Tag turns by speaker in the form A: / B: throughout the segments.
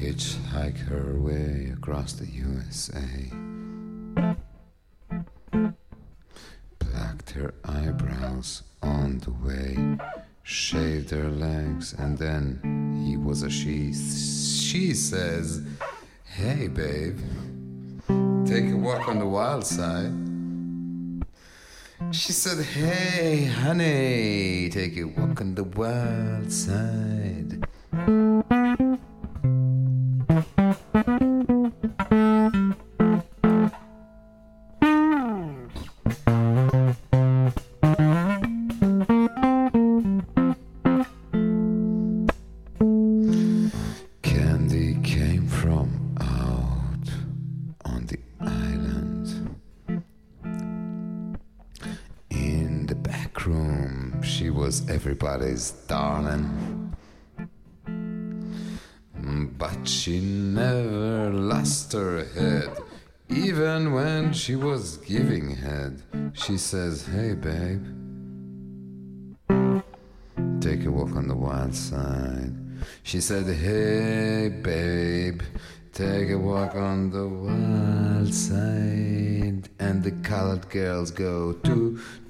A: hitchhike her way across the USA. Plucked her eyebrows on the way, shaved her legs, and then he was a she. She says, Hey, babe, take a walk on the wild side. She said, Hey, honey, take a walk on the wild side. Was everybody's darling. But she never lost her head. Even when she was giving head, she says, Hey, babe, take a walk on the wild side. She said, Hey, babe, take a walk on the wild side. And the colored girls go, do,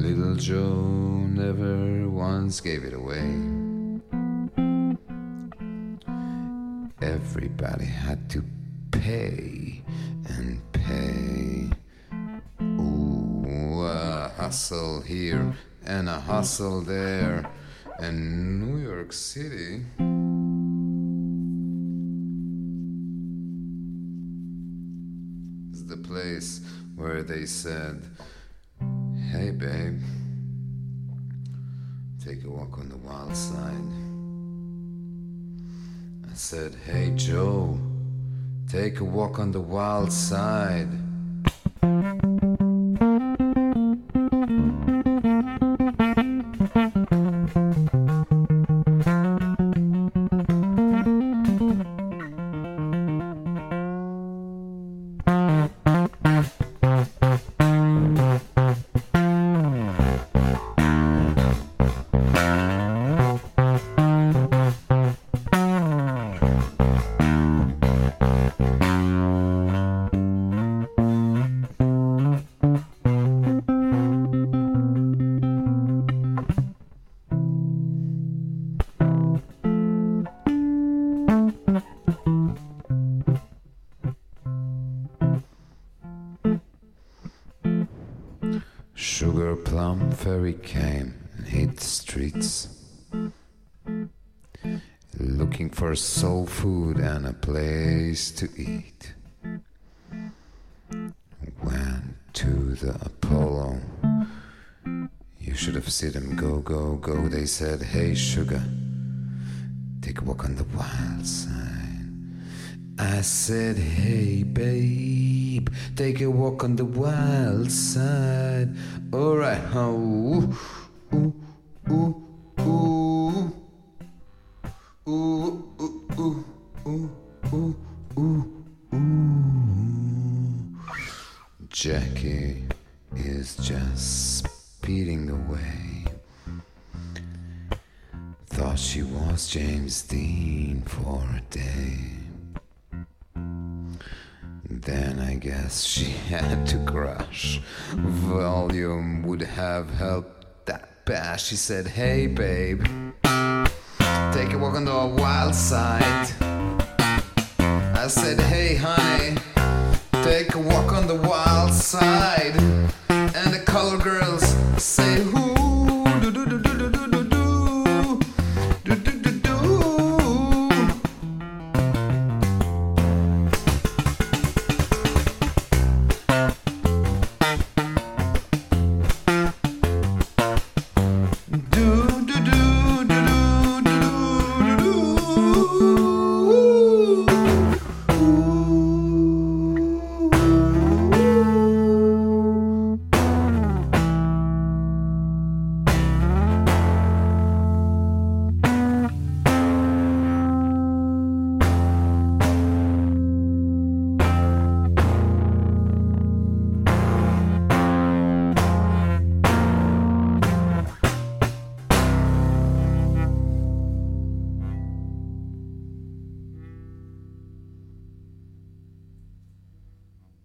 A: Little Joe never once gave it away. Everybody had to pay and pay. Ooh, a hustle here and a hustle there. And New York City. is the place where they said, Hey, babe, take a walk on the wild side. I said, Hey, Joe, take a walk on the wild side. Sugar Plum Fairy came and hit the streets. Looking for soul food and a place to eat. Went to the Apollo. You should have seen them go, go, go. They said, Hey, sugar, take a walk on the wild side. I said, Hey, babe, take a walk on the wild side. Alright, oh. Jackie is just speeding away. Thought she was James Dean for a day. Then I guess she had to crash. Valium would have helped that bash. She said, Hey babe, take a walk on the wild side. I said, Hey honey, take a walk on the wild side. And the color girls say,